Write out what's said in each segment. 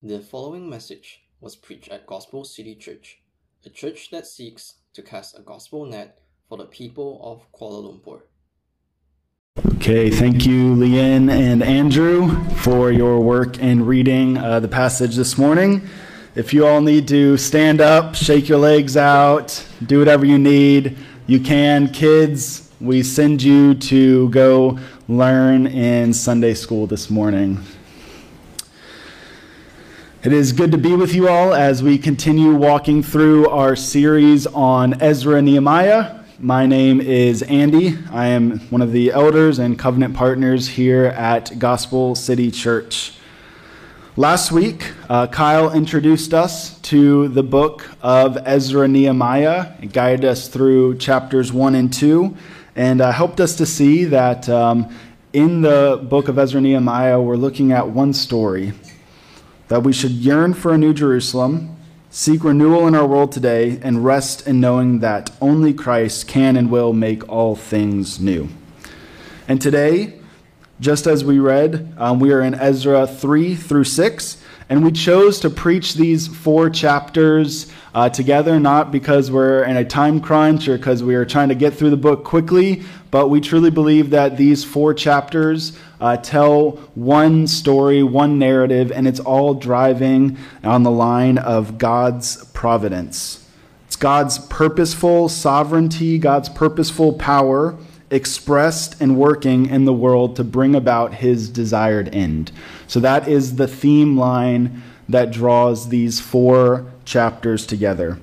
The following message was preached at Gospel City Church, a church that seeks to cast a gospel net for the people of Kuala Lumpur. Okay, thank you, Leanne and Andrew, for your work in reading uh, the passage this morning. If you all need to stand up, shake your legs out, do whatever you need, you can. Kids, we send you to go learn in Sunday school this morning. It is good to be with you all as we continue walking through our series on Ezra Nehemiah. My name is Andy. I am one of the elders and covenant partners here at Gospel City Church. Last week, uh, Kyle introduced us to the book of Ezra Nehemiah, and guided us through chapters 1 and 2, and uh, helped us to see that um, in the book of Ezra Nehemiah, we're looking at one story that we should yearn for a new Jerusalem, seek renewal in our world today, and rest in knowing that only Christ can and will make all things new. And today, just as we read, um, we are in Ezra 3 through 6, and we chose to preach these four chapters uh, together, not because we're in a time crunch or because we are trying to get through the book quickly, but we truly believe that these four chapters uh, tell one story, one narrative, and it's all driving on the line of God's providence. It's God's purposeful sovereignty, God's purposeful power expressed and working in the world to bring about his desired end. So that is the theme line that draws these four chapters together.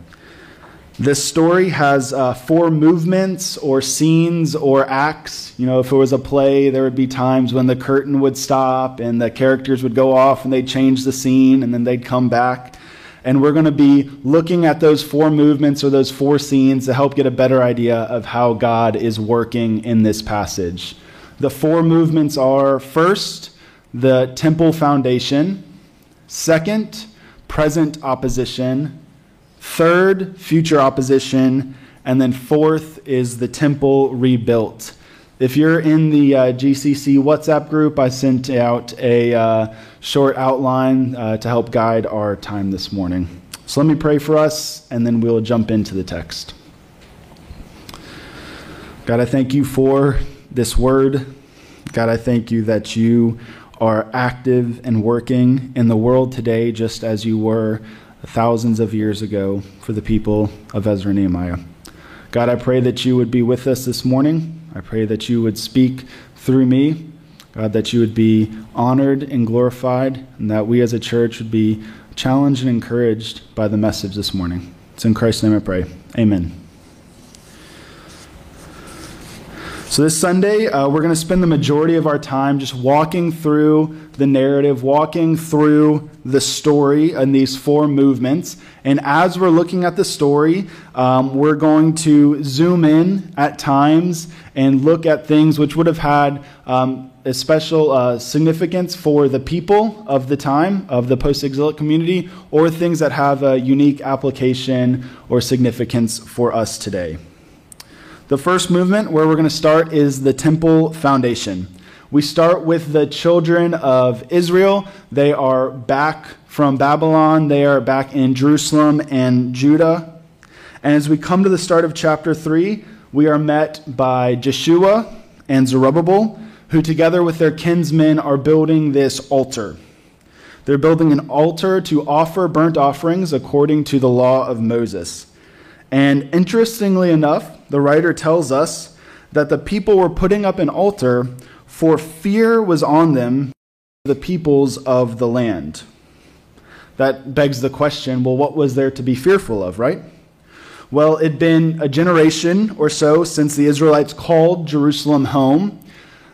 This story has uh, four movements or scenes or acts. You know, if it was a play, there would be times when the curtain would stop and the characters would go off and they'd change the scene and then they'd come back. And we're going to be looking at those four movements or those four scenes to help get a better idea of how God is working in this passage. The four movements are first, the temple foundation, second, present opposition, third, future opposition, and then fourth is the temple rebuilt. If you're in the uh, GCC WhatsApp group, I sent out a uh, short outline uh, to help guide our time this morning. So let me pray for us, and then we'll jump into the text. God, I thank you for this word. God, I thank you that you are active and working in the world today, just as you were thousands of years ago for the people of Ezra and Nehemiah. God, I pray that you would be with us this morning. I pray that you would speak through me. God, that you would be honored and glorified, and that we as a church would be challenged and encouraged by the message this morning. It's in Christ's name I pray. Amen. So, this Sunday, uh, we're going to spend the majority of our time just walking through the narrative, walking through the story and these four movements. And as we're looking at the story, um, we're going to zoom in at times and look at things which would have had um, a special uh, significance for the people of the time, of the post exilic community, or things that have a unique application or significance for us today. The first movement where we're going to start is the temple foundation. We start with the children of Israel. They are back from Babylon, they are back in Jerusalem and Judah. And as we come to the start of chapter 3, we are met by Jeshua and Zerubbabel, who together with their kinsmen are building this altar. They're building an altar to offer burnt offerings according to the law of Moses. And interestingly enough, the writer tells us that the people were putting up an altar for fear was on them, the peoples of the land. That begs the question well, what was there to be fearful of, right? Well, it'd been a generation or so since the Israelites called Jerusalem home.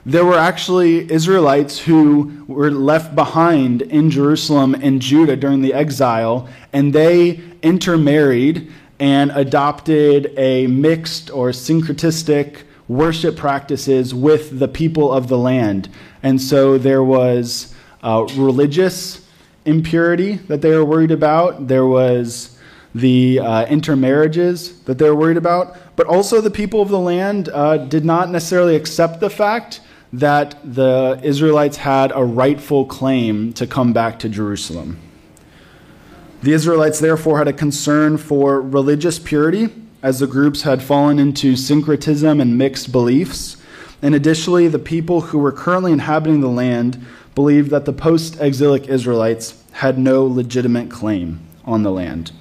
There were actually Israelites who were left behind in Jerusalem and Judah during the exile, and they intermarried and adopted a mixed or syncretistic worship practices with the people of the land. And so there was uh, religious impurity that they were worried about, there was the uh, intermarriages that they were worried about, but also the people of the land uh, did not necessarily accept the fact that the Israelites had a rightful claim to come back to Jerusalem. The Israelites therefore had a concern for religious purity, as the groups had fallen into syncretism and mixed beliefs. And additionally, the people who were currently inhabiting the land believed that the post exilic Israelites had no legitimate claim on the land.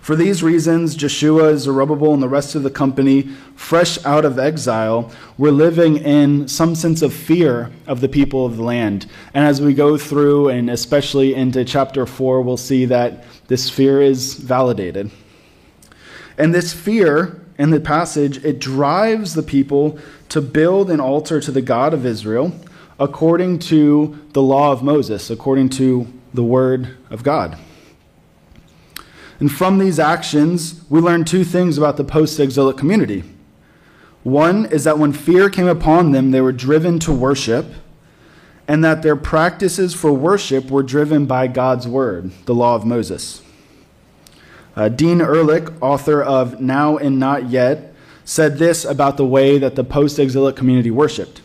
For these reasons, Joshua, Zerubbabel, and the rest of the company, fresh out of exile, were living in some sense of fear of the people of the land. And as we go through, and especially into chapter 4, we'll see that this fear is validated. And this fear in the passage, it drives the people to build an altar to the God of Israel according to the law of Moses, according to the word of God. And from these actions, we learn two things about the post exilic community. One is that when fear came upon them, they were driven to worship, and that their practices for worship were driven by God's word, the law of Moses. Uh, Dean Ulrich, author of Now and Not Yet, said this about the way that the post exilic community worshiped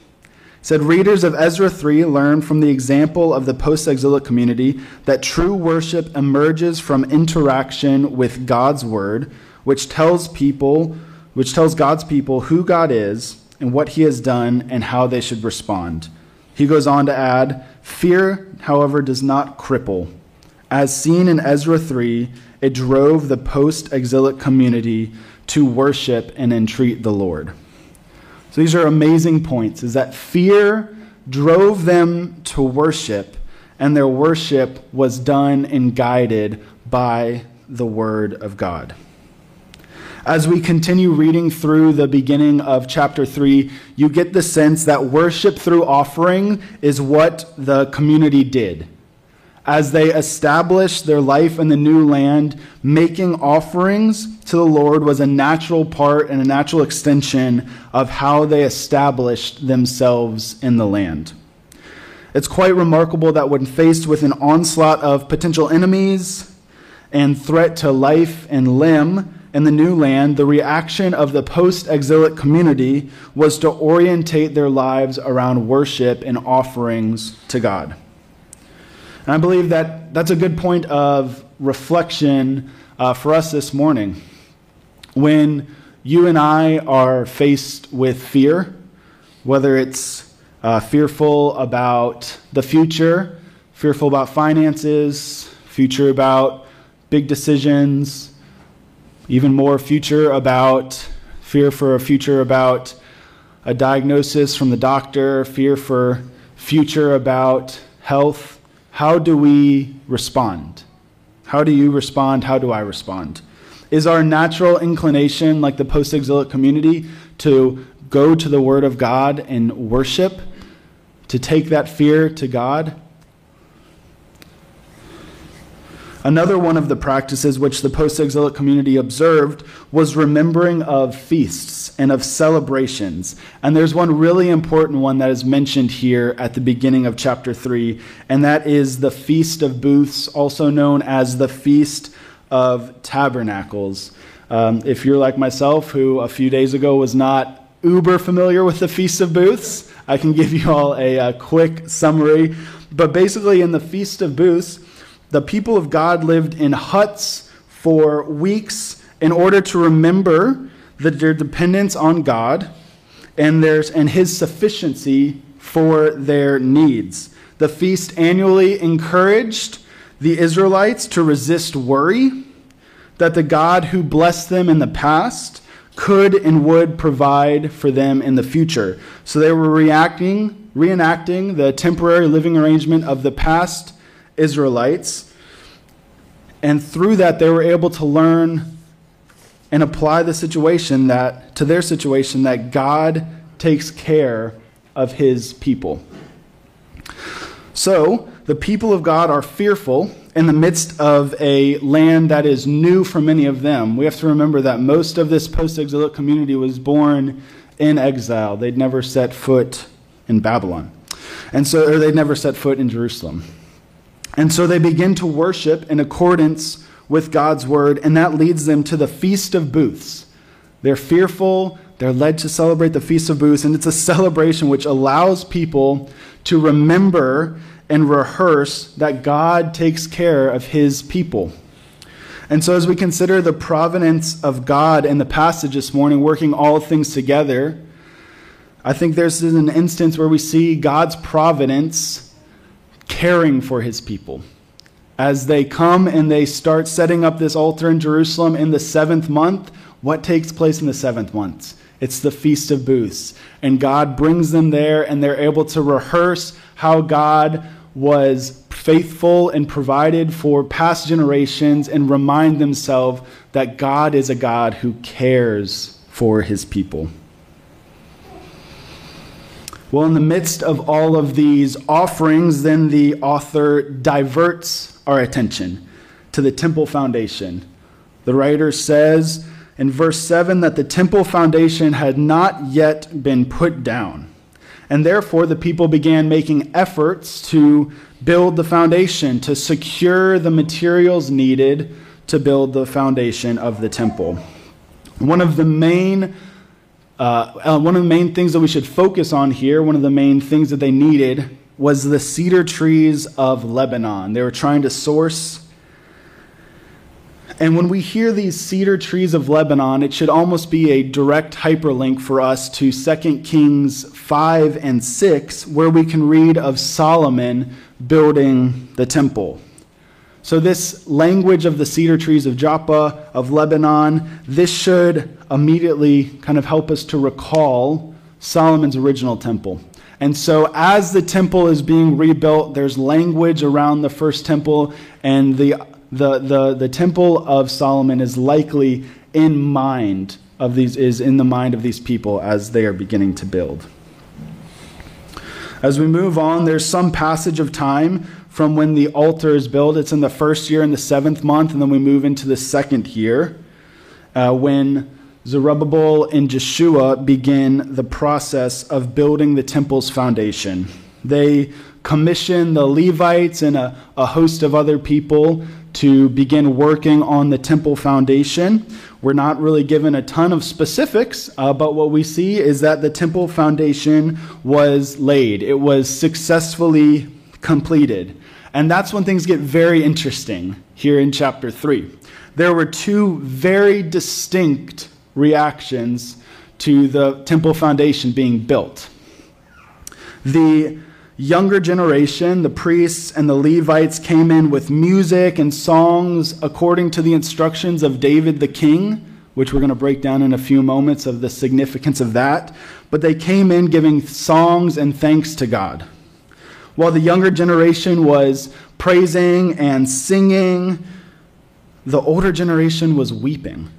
said readers of Ezra 3 learn from the example of the post exilic community that true worship emerges from interaction with God's word, which tells people, which tells God's people who God is and what he has done and how they should respond. He goes on to add, fear, however, does not cripple. As seen in Ezra 3, it drove the post exilic community to worship and entreat the Lord. So these are amazing points is that fear drove them to worship and their worship was done and guided by the word of God. As we continue reading through the beginning of chapter 3, you get the sense that worship through offering is what the community did as they established their life in the new land, making offerings to the Lord was a natural part and a natural extension of how they established themselves in the land. It's quite remarkable that when faced with an onslaught of potential enemies and threat to life and limb in the new land, the reaction of the post exilic community was to orientate their lives around worship and offerings to God. And I believe that that's a good point of reflection uh, for us this morning. When you and I are faced with fear, whether it's uh, fearful about the future, fearful about finances, future about big decisions, even more future about fear for a future about a diagnosis from the doctor, fear for future about health, how do we respond? How do you respond? How do I respond? Is our natural inclination, like the post exilic community, to go to the Word of God and worship, to take that fear to God? Another one of the practices which the post exilic community observed was remembering of feasts and of celebrations. And there's one really important one that is mentioned here at the beginning of chapter 3, and that is the Feast of Booths, also known as the Feast of Tabernacles. Um, if you're like myself, who a few days ago was not uber familiar with the Feast of Booths, I can give you all a, a quick summary. But basically, in the Feast of Booths, the people of God lived in huts for weeks in order to remember that their dependence on God and, there's, and his sufficiency for their needs. The feast annually encouraged the Israelites to resist worry that the God who blessed them in the past could and would provide for them in the future. So they were reacting, reenacting the temporary living arrangement of the past Israelites. And through that, they were able to learn and apply the situation that, to their situation, that God takes care of his people. So, the people of God are fearful in the midst of a land that is new for many of them. We have to remember that most of this post exilic community was born in exile. They'd never set foot in Babylon. And so, or they'd never set foot in Jerusalem. And so they begin to worship in accordance with God's word, and that leads them to the Feast of Booths. They're fearful, they're led to celebrate the Feast of Booths, and it's a celebration which allows people to remember and rehearse that God takes care of his people. And so, as we consider the providence of God in the passage this morning, working all things together, I think there's an instance where we see God's providence caring for his people. As they come and they start setting up this altar in Jerusalem in the seventh month, what takes place in the seventh month? It's the Feast of Booths. And God brings them there, and they're able to rehearse how God was faithful and provided for past generations and remind themselves that God is a God who cares for his people. Well, in the midst of all of these offerings, then the author diverts our attention to the temple foundation. The writer says in verse 7 that the temple foundation had not yet been put down. And therefore, the people began making efforts to build the foundation, to secure the materials needed to build the foundation of the temple. One of the main uh, one of the main things that we should focus on here, one of the main things that they needed, was the cedar trees of Lebanon. They were trying to source and when we hear these cedar trees of Lebanon, it should almost be a direct hyperlink for us to 2 Kings 5 and 6, where we can read of Solomon building the temple. So, this language of the cedar trees of Joppa, of Lebanon, this should immediately kind of help us to recall Solomon's original temple. And so, as the temple is being rebuilt, there's language around the first temple, and the the, the, the temple of Solomon is likely in mind of these is in the mind of these people as they are beginning to build. As we move on, there's some passage of time from when the altar is built. It's in the first year in the seventh month, and then we move into the second year uh, when Zerubbabel and Jeshua begin the process of building the temple's foundation. They commission the Levites and a, a host of other people to begin working on the temple foundation. We're not really given a ton of specifics, uh, but what we see is that the temple foundation was laid, it was successfully completed. And that's when things get very interesting here in chapter 3. There were two very distinct reactions to the temple foundation being built. The younger generation, the priests and the Levites, came in with music and songs according to the instructions of David the king, which we're going to break down in a few moments of the significance of that. But they came in giving songs and thanks to God. While the younger generation was praising and singing, the older generation was weeping.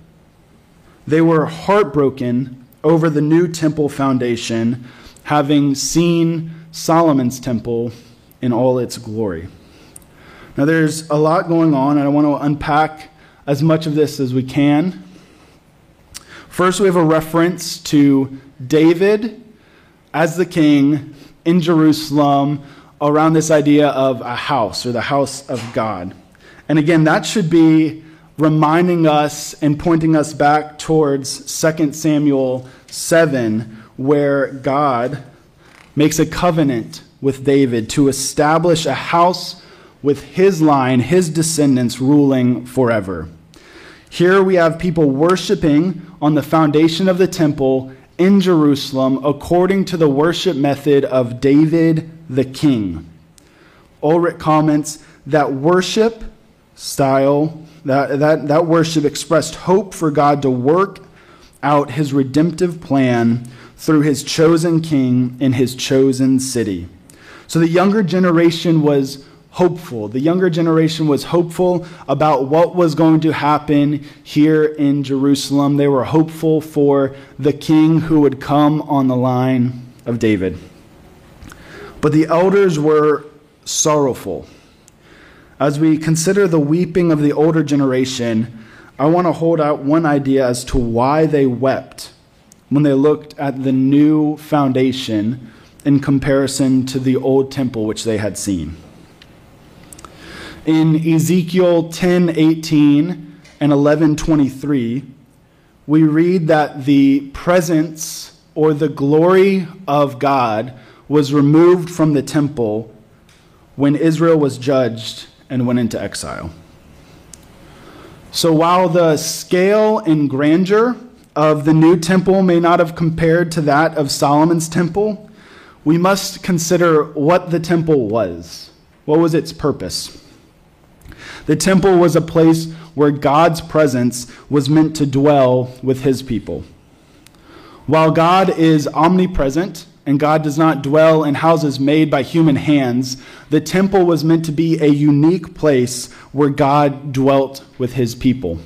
They were heartbroken over the new temple foundation, having seen Solomon's temple in all its glory. Now, there's a lot going on, and I want to unpack as much of this as we can. First, we have a reference to David as the king in Jerusalem around this idea of a house or the house of God. And again, that should be reminding us and pointing us back towards 2 Samuel 7, where God makes a covenant with David to establish a house with his line, his descendants ruling forever. Here we have people worshiping on the foundation of the temple in Jerusalem according to the worship method of David the king. Ulrich comments that worship style, that, that, that worship expressed hope for God to work out his redemptive plan through his chosen king in his chosen city. So the younger generation was hopeful. The younger generation was hopeful about what was going to happen here in Jerusalem. They were hopeful for the king who would come on the line of David. But the elders were sorrowful. As we consider the weeping of the older generation, I want to hold out one idea as to why they wept when they looked at the new foundation in comparison to the old temple which they had seen. In Ezekiel 10:18 and 11:23, we read that the presence or the glory of God was removed from the temple when Israel was judged and went into exile. So while the scale and grandeur of the new temple may not have compared to that of Solomon's temple, we must consider what the temple was. What was its purpose? The temple was a place where God's presence was meant to dwell with his people. While God is omnipresent and God does not dwell in houses made by human hands, the temple was meant to be a unique place where God dwelt with his people.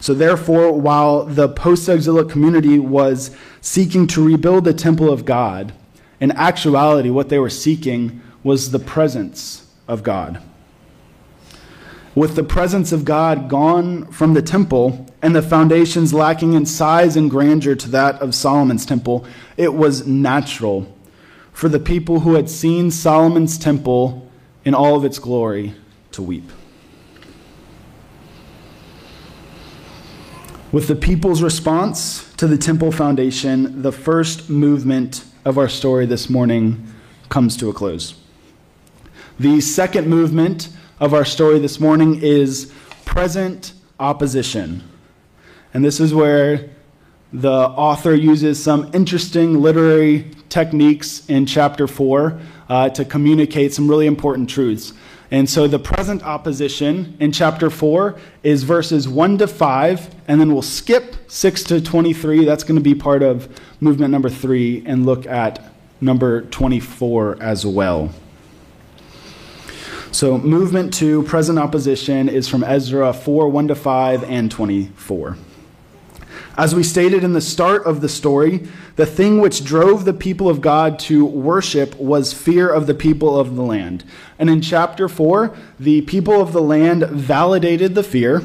So, therefore, while the post exilic community was seeking to rebuild the temple of God, in actuality, what they were seeking was the presence of God. With the presence of God gone from the temple and the foundations lacking in size and grandeur to that of Solomon's temple, it was natural for the people who had seen Solomon's temple in all of its glory to weep. With the people's response to the temple foundation, the first movement of our story this morning comes to a close. The second movement of our story this morning is present opposition. And this is where the author uses some interesting literary techniques in chapter 4 uh, to communicate some really important truths. And so the present opposition in chapter 4 is verses 1 to 5, and then we'll skip 6 to 23. That's going to be part of movement number 3, and look at number 24 as well. So, movement to present opposition is from Ezra 4 1 to 5 and 24. As we stated in the start of the story, the thing which drove the people of God to worship was fear of the people of the land. And in chapter 4, the people of the land validated the fear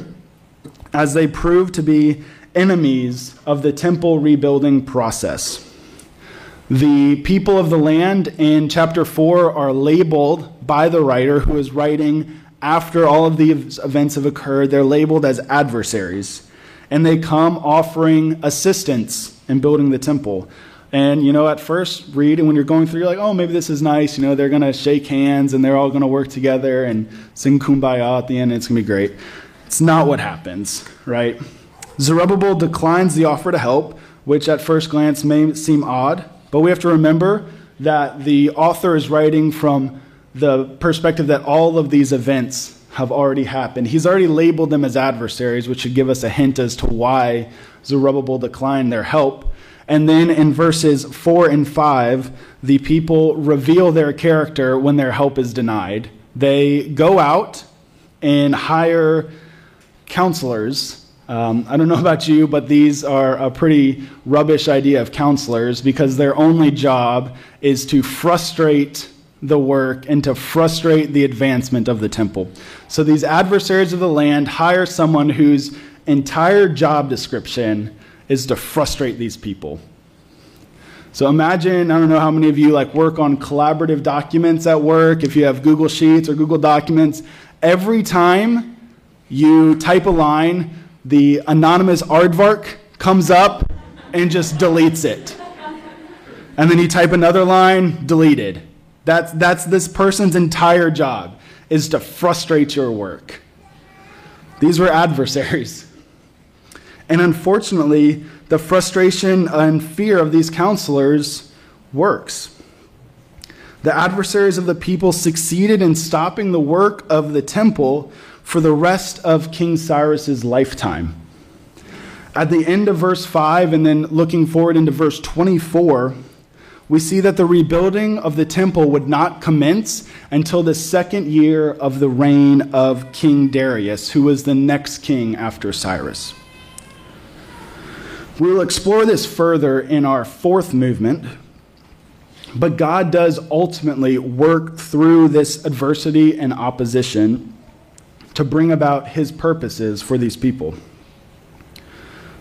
as they proved to be enemies of the temple rebuilding process. The people of the land in chapter 4 are labeled by the writer who is writing after all of these events have occurred. They're labeled as adversaries. And they come offering assistance in building the temple. And, you know, at first, read, and when you're going through, you're like, oh, maybe this is nice. You know, they're going to shake hands and they're all going to work together and sing kumbaya at the end. It's going to be great. It's not what happens, right? Zerubbabel declines the offer to help, which at first glance may seem odd. But we have to remember that the author is writing from the perspective that all of these events have already happened. He's already labeled them as adversaries, which should give us a hint as to why Zerubbabel declined their help. And then in verses 4 and 5, the people reveal their character when their help is denied. They go out and hire counselors um, I don't know about you, but these are a pretty rubbish idea of counselors because their only job is to frustrate the work and to frustrate the advancement of the temple. So these adversaries of the land hire someone whose entire job description is to frustrate these people. So imagine, I don't know how many of you like work on collaborative documents at work, if you have Google Sheets or Google Documents, every time you type a line, the anonymous aardvark comes up and just deletes it. And then you type another line, deleted. That's, that's this person's entire job, is to frustrate your work. These were adversaries. And unfortunately, the frustration and fear of these counselors works. The adversaries of the people succeeded in stopping the work of the temple for the rest of King Cyrus's lifetime. At the end of verse 5 and then looking forward into verse 24, we see that the rebuilding of the temple would not commence until the second year of the reign of King Darius, who was the next king after Cyrus. We will explore this further in our fourth movement, but God does ultimately work through this adversity and opposition to bring about his purposes for these people.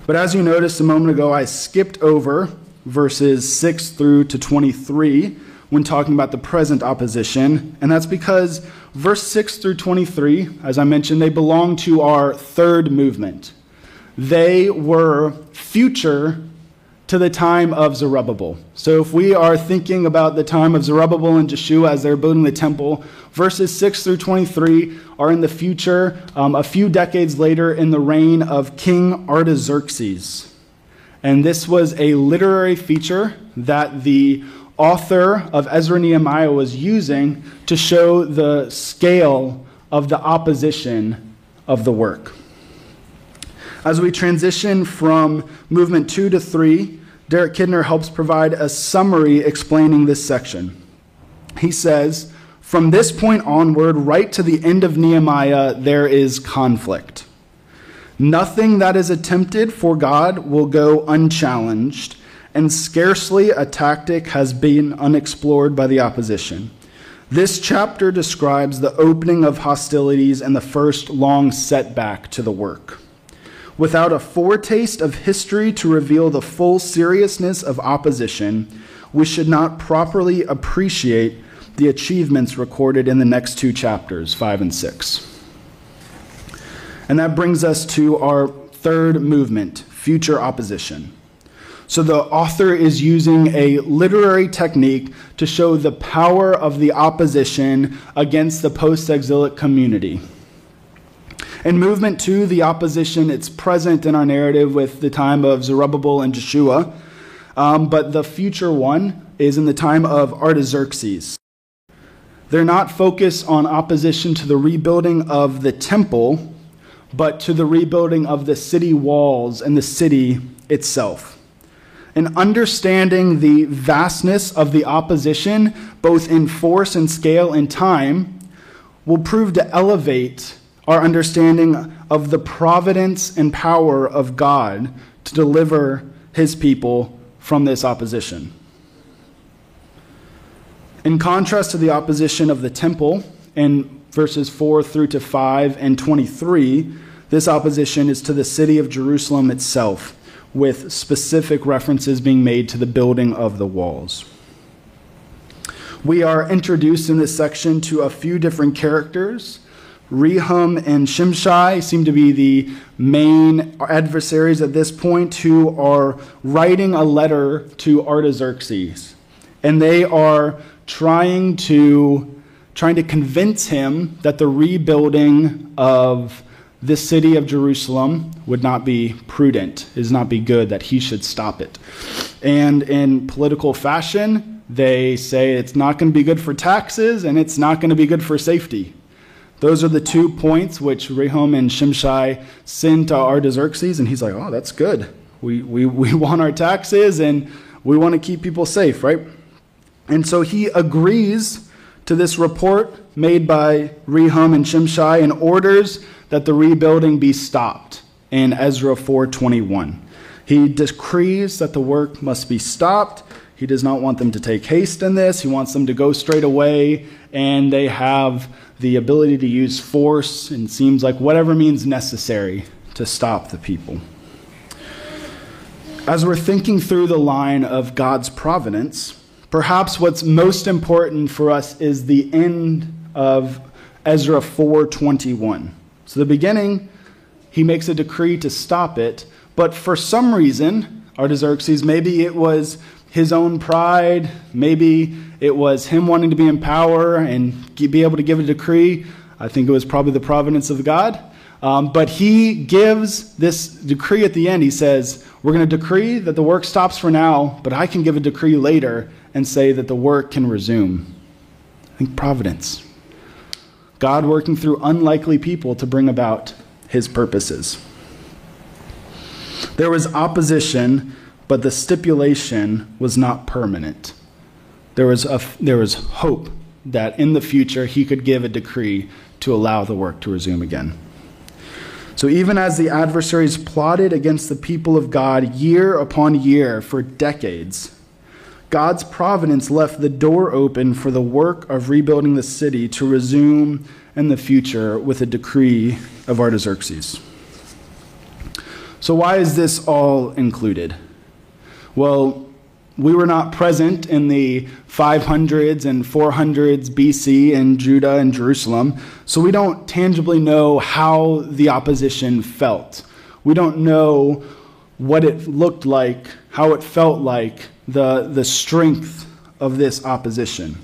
But as you noticed a moment ago, I skipped over verses 6 through to 23 when talking about the present opposition, and that's because verse 6 through 23, as I mentioned, they belong to our third movement. They were future to the time of Zerubbabel. So if we are thinking about the time of Zerubbabel and Jeshua as they're building the temple, verses 6 through 23 are in the future, um, a few decades later, in the reign of King Artaxerxes. And this was a literary feature that the author of Ezra Nehemiah was using to show the scale of the opposition of the work. As we transition from movement two to three, Derek Kidner helps provide a summary explaining this section. He says, From this point onward, right to the end of Nehemiah, there is conflict. Nothing that is attempted for God will go unchallenged, and scarcely a tactic has been unexplored by the opposition. This chapter describes the opening of hostilities and the first long setback to the work. Without a foretaste of history to reveal the full seriousness of opposition, we should not properly appreciate the achievements recorded in the next two chapters, 5 and 6. And that brings us to our third movement, future opposition. So the author is using a literary technique to show the power of the opposition against the post exilic community. In movement two, the opposition, it's present in our narrative with the time of Zerubbabel and Jeshua, um, but the future one is in the time of Artaxerxes. They're not focused on opposition to the rebuilding of the temple, but to the rebuilding of the city walls and the city itself. And understanding the vastness of the opposition, both in force and scale and time, will prove to elevate our understanding of the providence and power of God to deliver his people from this opposition. In contrast to the opposition of the temple in verses 4 through to 5 and 23, this opposition is to the city of Jerusalem itself, with specific references being made to the building of the walls. We are introduced in this section to a few different characters Rehum and Shimshai seem to be the main adversaries at this point who are writing a letter to Artaxerxes. And they are trying to trying to convince him that the rebuilding of this city of Jerusalem would not be prudent, is not be good, that he should stop it. And in political fashion, they say it's not going to be good for taxes and it's not going to be good for safety. Those are the two points which Rehum and Shimshai send to Artaxerxes, and he's like, oh, that's good. We, we, we want our taxes and we want to keep people safe, right? And so he agrees to this report made by Rehum and Shimshai and orders that the rebuilding be stopped in Ezra 4:21. He decrees that the work must be stopped. He does not want them to take haste in this. He wants them to go straight away and they have the ability to use force and seems like whatever means necessary to stop the people. As we're thinking through the line of God's providence, perhaps what's most important for us is the end of Ezra 4:21. So the beginning, he makes a decree to stop it, but for some reason, Artaxerxes, maybe it was his own pride, maybe it was him wanting to be in power and be able to give a decree. I think it was probably the providence of God. Um, but he gives this decree at the end. He says, We're going to decree that the work stops for now, but I can give a decree later and say that the work can resume. I think providence. God working through unlikely people to bring about his purposes. There was opposition but the stipulation was not permanent. There was, a, there was hope that in the future he could give a decree to allow the work to resume again. So, even as the adversaries plotted against the people of God year upon year for decades, God's providence left the door open for the work of rebuilding the city to resume in the future with a decree of Artaxerxes. So, why is this all included? Well, we were not present in the 500s and 400s BC in Judah and Jerusalem, so we don't tangibly know how the opposition felt. We don't know what it looked like, how it felt like, the, the strength of this opposition.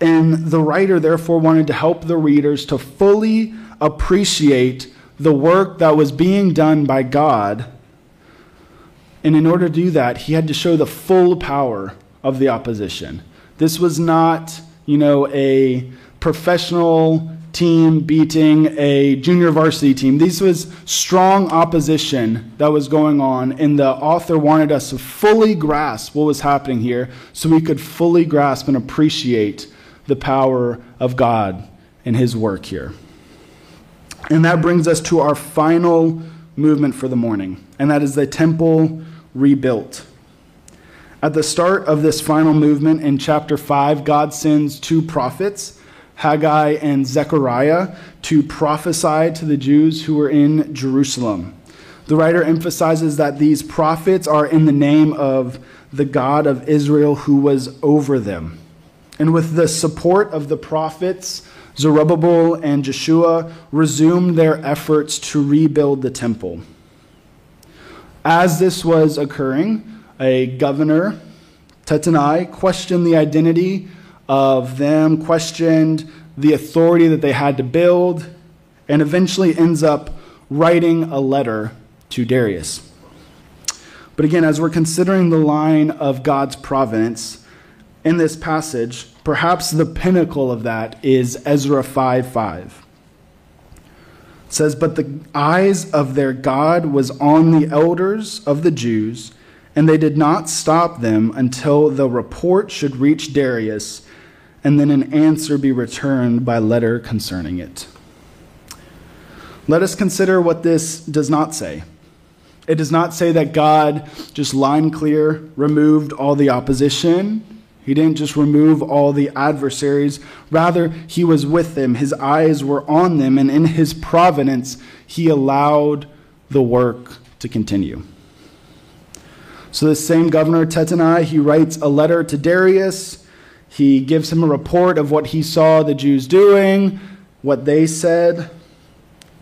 And the writer, therefore, wanted to help the readers to fully appreciate the work that was being done by God. And in order to do that, he had to show the full power of the opposition. This was not, you know, a professional team beating a junior varsity team. This was strong opposition that was going on, and the author wanted us to fully grasp what was happening here so we could fully grasp and appreciate the power of God and his work here. And that brings us to our final movement for the morning, and that is the temple rebuilt. At the start of this final movement in chapter 5, God sends two prophets, Haggai and Zechariah, to prophesy to the Jews who were in Jerusalem. The writer emphasizes that these prophets are in the name of the God of Israel who was over them. And with the support of the prophets, Zerubbabel and Jeshua resumed their efforts to rebuild the temple. As this was occurring, a governor, Tattenai, questioned the identity of them, questioned the authority that they had to build, and eventually ends up writing a letter to Darius. But again, as we're considering the line of God's providence, in this passage, perhaps the pinnacle of that is Ezra 5 5. It says, But the eyes of their God was on the elders of the Jews, and they did not stop them until the report should reach Darius, and then an answer be returned by letter concerning it. Let us consider what this does not say. It does not say that God just line clear removed all the opposition he didn't just remove all the adversaries. Rather, he was with them. His eyes were on them, and in his providence, he allowed the work to continue. So, this same governor, Tattenai, he writes a letter to Darius. He gives him a report of what he saw the Jews doing, what they said,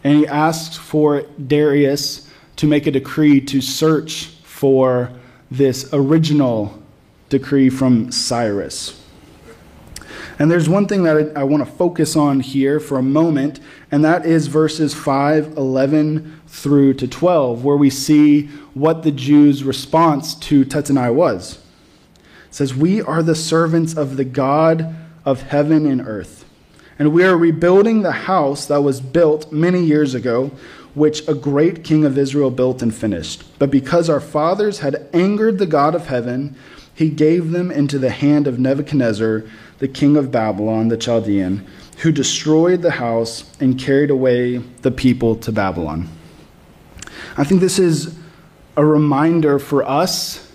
and he asks for Darius to make a decree to search for this original decree from Cyrus. And there's one thing that I, I want to focus on here for a moment, and that is verses 5, 11 through to 12, where we see what the Jews' response to Tattenai was. It says, We are the servants of the God of heaven and earth, and we are rebuilding the house that was built many years ago, which a great king of Israel built and finished. But because our fathers had angered the God of heaven, he gave them into the hand of Nebuchadnezzar, the king of Babylon, the Chaldean, who destroyed the house and carried away the people to Babylon. I think this is a reminder for us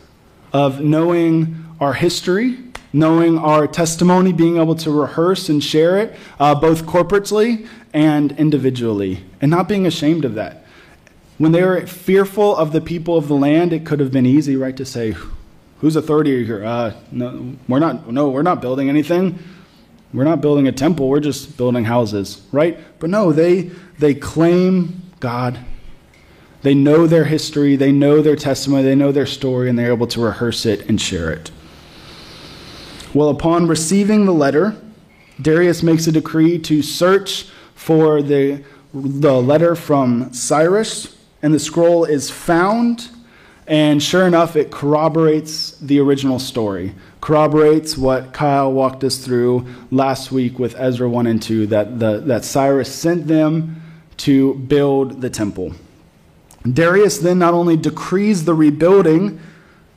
of knowing our history, knowing our testimony, being able to rehearse and share it, uh, both corporately and individually, and not being ashamed of that. When they were fearful of the people of the land, it could have been easy, right, to say, Whose authority are you here? Uh, no, we're not. No, we're not building anything. We're not building a temple. We're just building houses, right? But no, they they claim God. They know their history. They know their testimony. They know their story, and they're able to rehearse it and share it. Well, upon receiving the letter, Darius makes a decree to search for the the letter from Cyrus, and the scroll is found and sure enough, it corroborates the original story, corroborates what Kyle walked us through last week with Ezra 1 and 2 that, the, that Cyrus sent them to build the temple. Darius then not only decrees the rebuilding,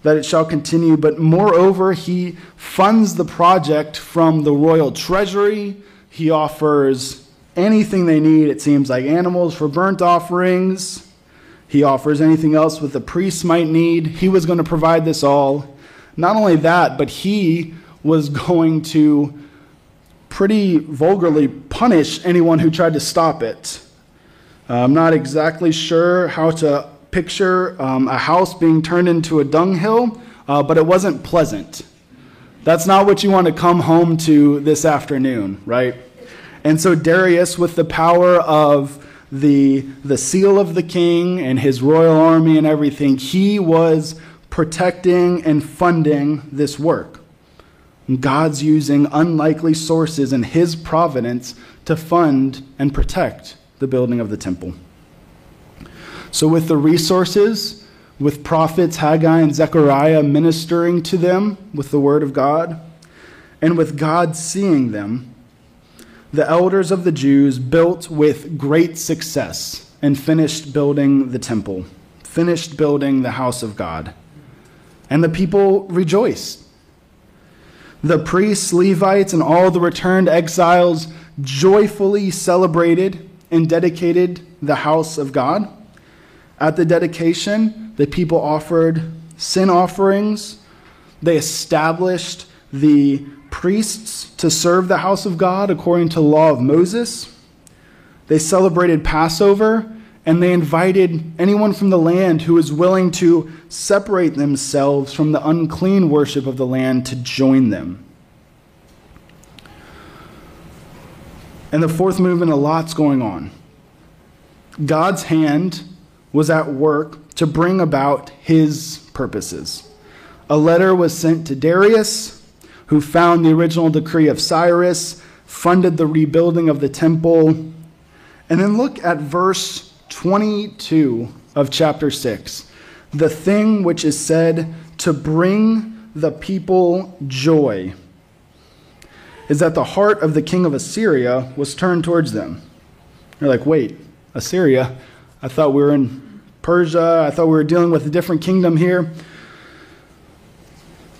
that it shall continue, but moreover, he funds the project from the royal treasury. He offers anything they need, it seems like animals for burnt offerings he offers anything else what the priests might need. He was going to provide this all. Not only that, but he was going to pretty vulgarly punish anyone who tried to stop it. I'm not exactly sure how to picture um, a house being turned into a dunghill, uh, but it wasn't pleasant. That's not what you want to come home to this afternoon, right? And so Darius, with the power of the, the seal of the king and his royal army and everything, he was protecting and funding this work. God's using unlikely sources in his providence to fund and protect the building of the temple. So, with the resources, with prophets Haggai and Zechariah ministering to them with the word of God, and with God seeing them, the elders of the Jews built with great success and finished building the temple, finished building the house of God. And the people rejoiced. The priests, Levites, and all the returned exiles joyfully celebrated and dedicated the house of God. At the dedication, the people offered sin offerings. They established the priests to serve the house of God according to the law of Moses. They celebrated Passover and they invited anyone from the land who was willing to separate themselves from the unclean worship of the land to join them. And the fourth movement, a lot's going on. God's hand was at work to bring about his purposes. A letter was sent to Darius, who found the original decree of Cyrus, funded the rebuilding of the temple. And then look at verse 22 of chapter 6. The thing which is said to bring the people joy is that the heart of the king of Assyria was turned towards them. You're like, wait, Assyria? I thought we were in Persia. I thought we were dealing with a different kingdom here.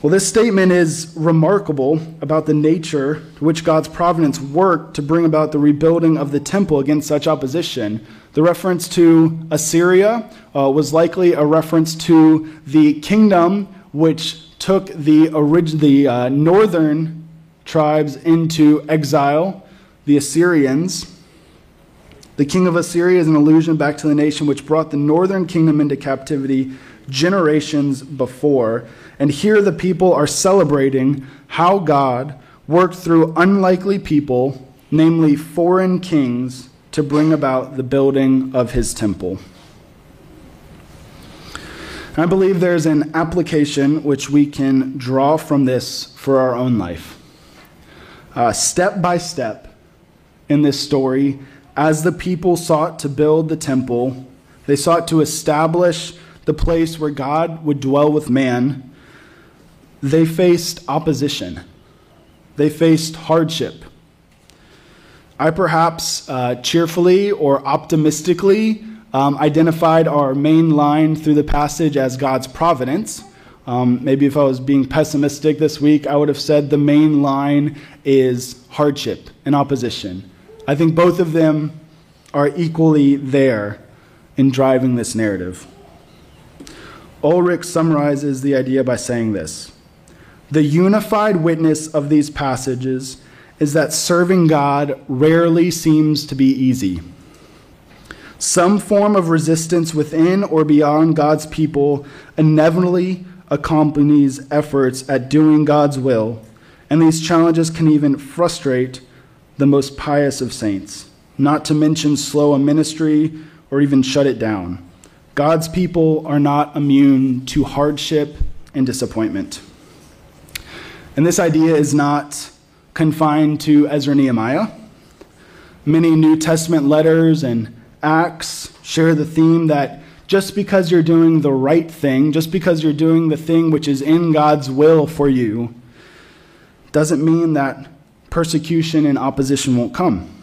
Well, this statement is remarkable about the nature to which God's providence worked to bring about the rebuilding of the temple against such opposition. The reference to Assyria uh, was likely a reference to the kingdom which took the, orig- the uh, northern tribes into exile, the Assyrians. The king of Assyria is an allusion back to the nation which brought the northern kingdom into captivity generations before. And here the people are celebrating how God worked through unlikely people, namely foreign kings, to bring about the building of his temple. I believe there's an application which we can draw from this for our own life uh, step by step in this story as the people sought to build the temple. They sought to establish the place where God would dwell with man. They faced opposition, they faced hardship. I perhaps uh, cheerfully or optimistically um, identified our main line through the passage as God's providence. Um, maybe if I was being pessimistic this week, I would have said the main line is hardship and opposition. I think both of them are equally there in driving this narrative. Ulrich summarizes the idea by saying this The unified witness of these passages is that serving God rarely seems to be easy. Some form of resistance within or beyond God's people inevitably accompanies efforts at doing God's will, and these challenges can even frustrate the most pious of saints, not to mention slow a ministry or even shut it down. God's people are not immune to hardship and disappointment. And this idea is not confined to Ezra Nehemiah. Many New Testament letters and Acts share the theme that just because you're doing the right thing, just because you're doing the thing which is in God's will for you, doesn't mean that persecution and opposition won't come.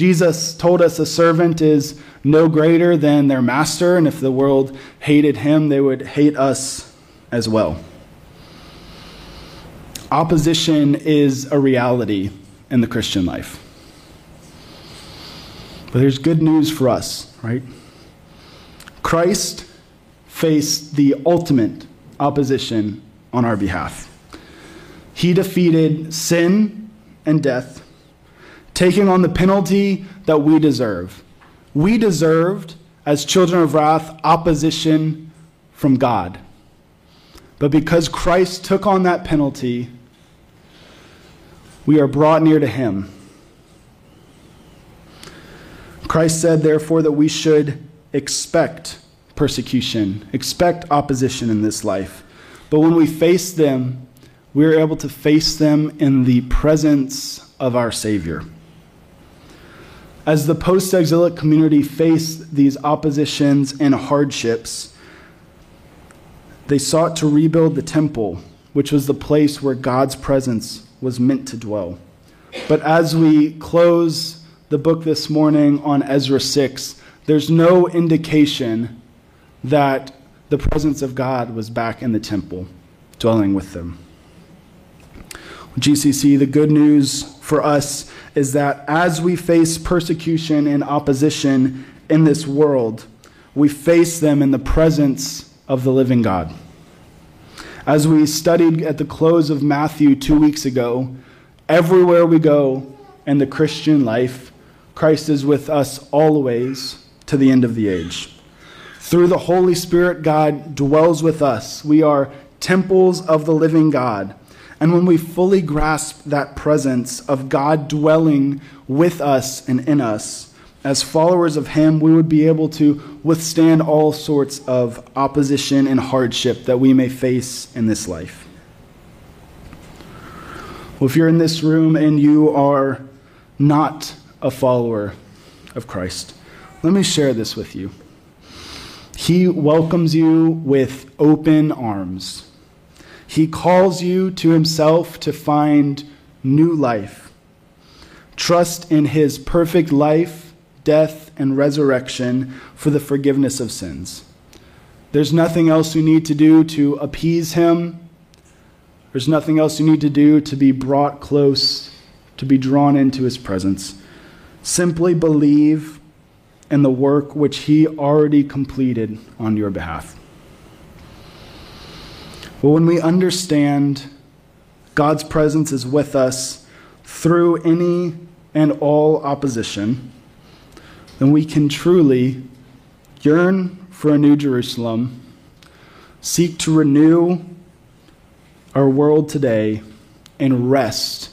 Jesus told us a servant is no greater than their master, and if the world hated him, they would hate us as well. Opposition is a reality in the Christian life. But there's good news for us, right? Christ faced the ultimate opposition on our behalf. He defeated sin and death, taking on the penalty that we deserve. We deserved, as children of wrath, opposition from God. But because Christ took on that penalty, we are brought near to Him. Christ said, therefore, that we should expect persecution, expect opposition in this life. But when we face them, we are able to face them in the presence of our Savior. As the post exilic community faced these oppositions and hardships, they sought to rebuild the temple, which was the place where God's presence was meant to dwell. But as we close the book this morning on Ezra 6, there's no indication that the presence of God was back in the temple, dwelling with them. GCC, the good news for us is that as we face persecution and opposition in this world, we face them in the presence of the living God. As we studied at the close of Matthew two weeks ago, everywhere we go in the Christian life, Christ is with us always to the end of the age. Through the Holy Spirit, God dwells with us. We are temples of the living God. And when we fully grasp that presence of God dwelling with us and in us, as followers of Him, we would be able to withstand all sorts of opposition and hardship that we may face in this life. Well, if you're in this room and you are not a follower of Christ, let me share this with you. He welcomes you with open arms. He calls you to himself to find new life. Trust in his perfect life, death, and resurrection for the forgiveness of sins. There's nothing else you need to do to appease him. There's nothing else you need to do to be brought close, to be drawn into his presence. Simply believe in the work which he already completed on your behalf. But when we understand God's presence is with us through any and all opposition, then we can truly yearn for a new Jerusalem, seek to renew our world today, and rest,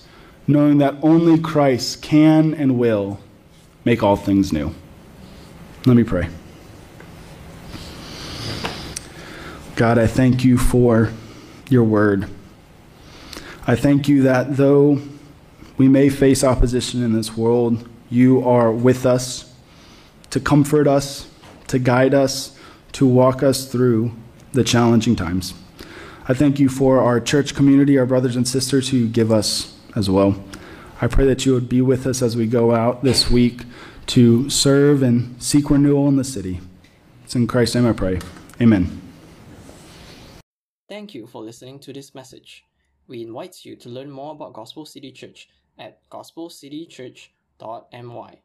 knowing that only Christ can and will make all things new. Let me pray. God, I thank you for your word. I thank you that though we may face opposition in this world, you are with us to comfort us, to guide us, to walk us through the challenging times. I thank you for our church community, our brothers and sisters who give us as well. I pray that you would be with us as we go out this week to serve and seek renewal in the city. It's in Christ's name I pray. Amen. Thank you for listening to this message. We invite you to learn more about Gospel City Church at gospelcitychurch.my.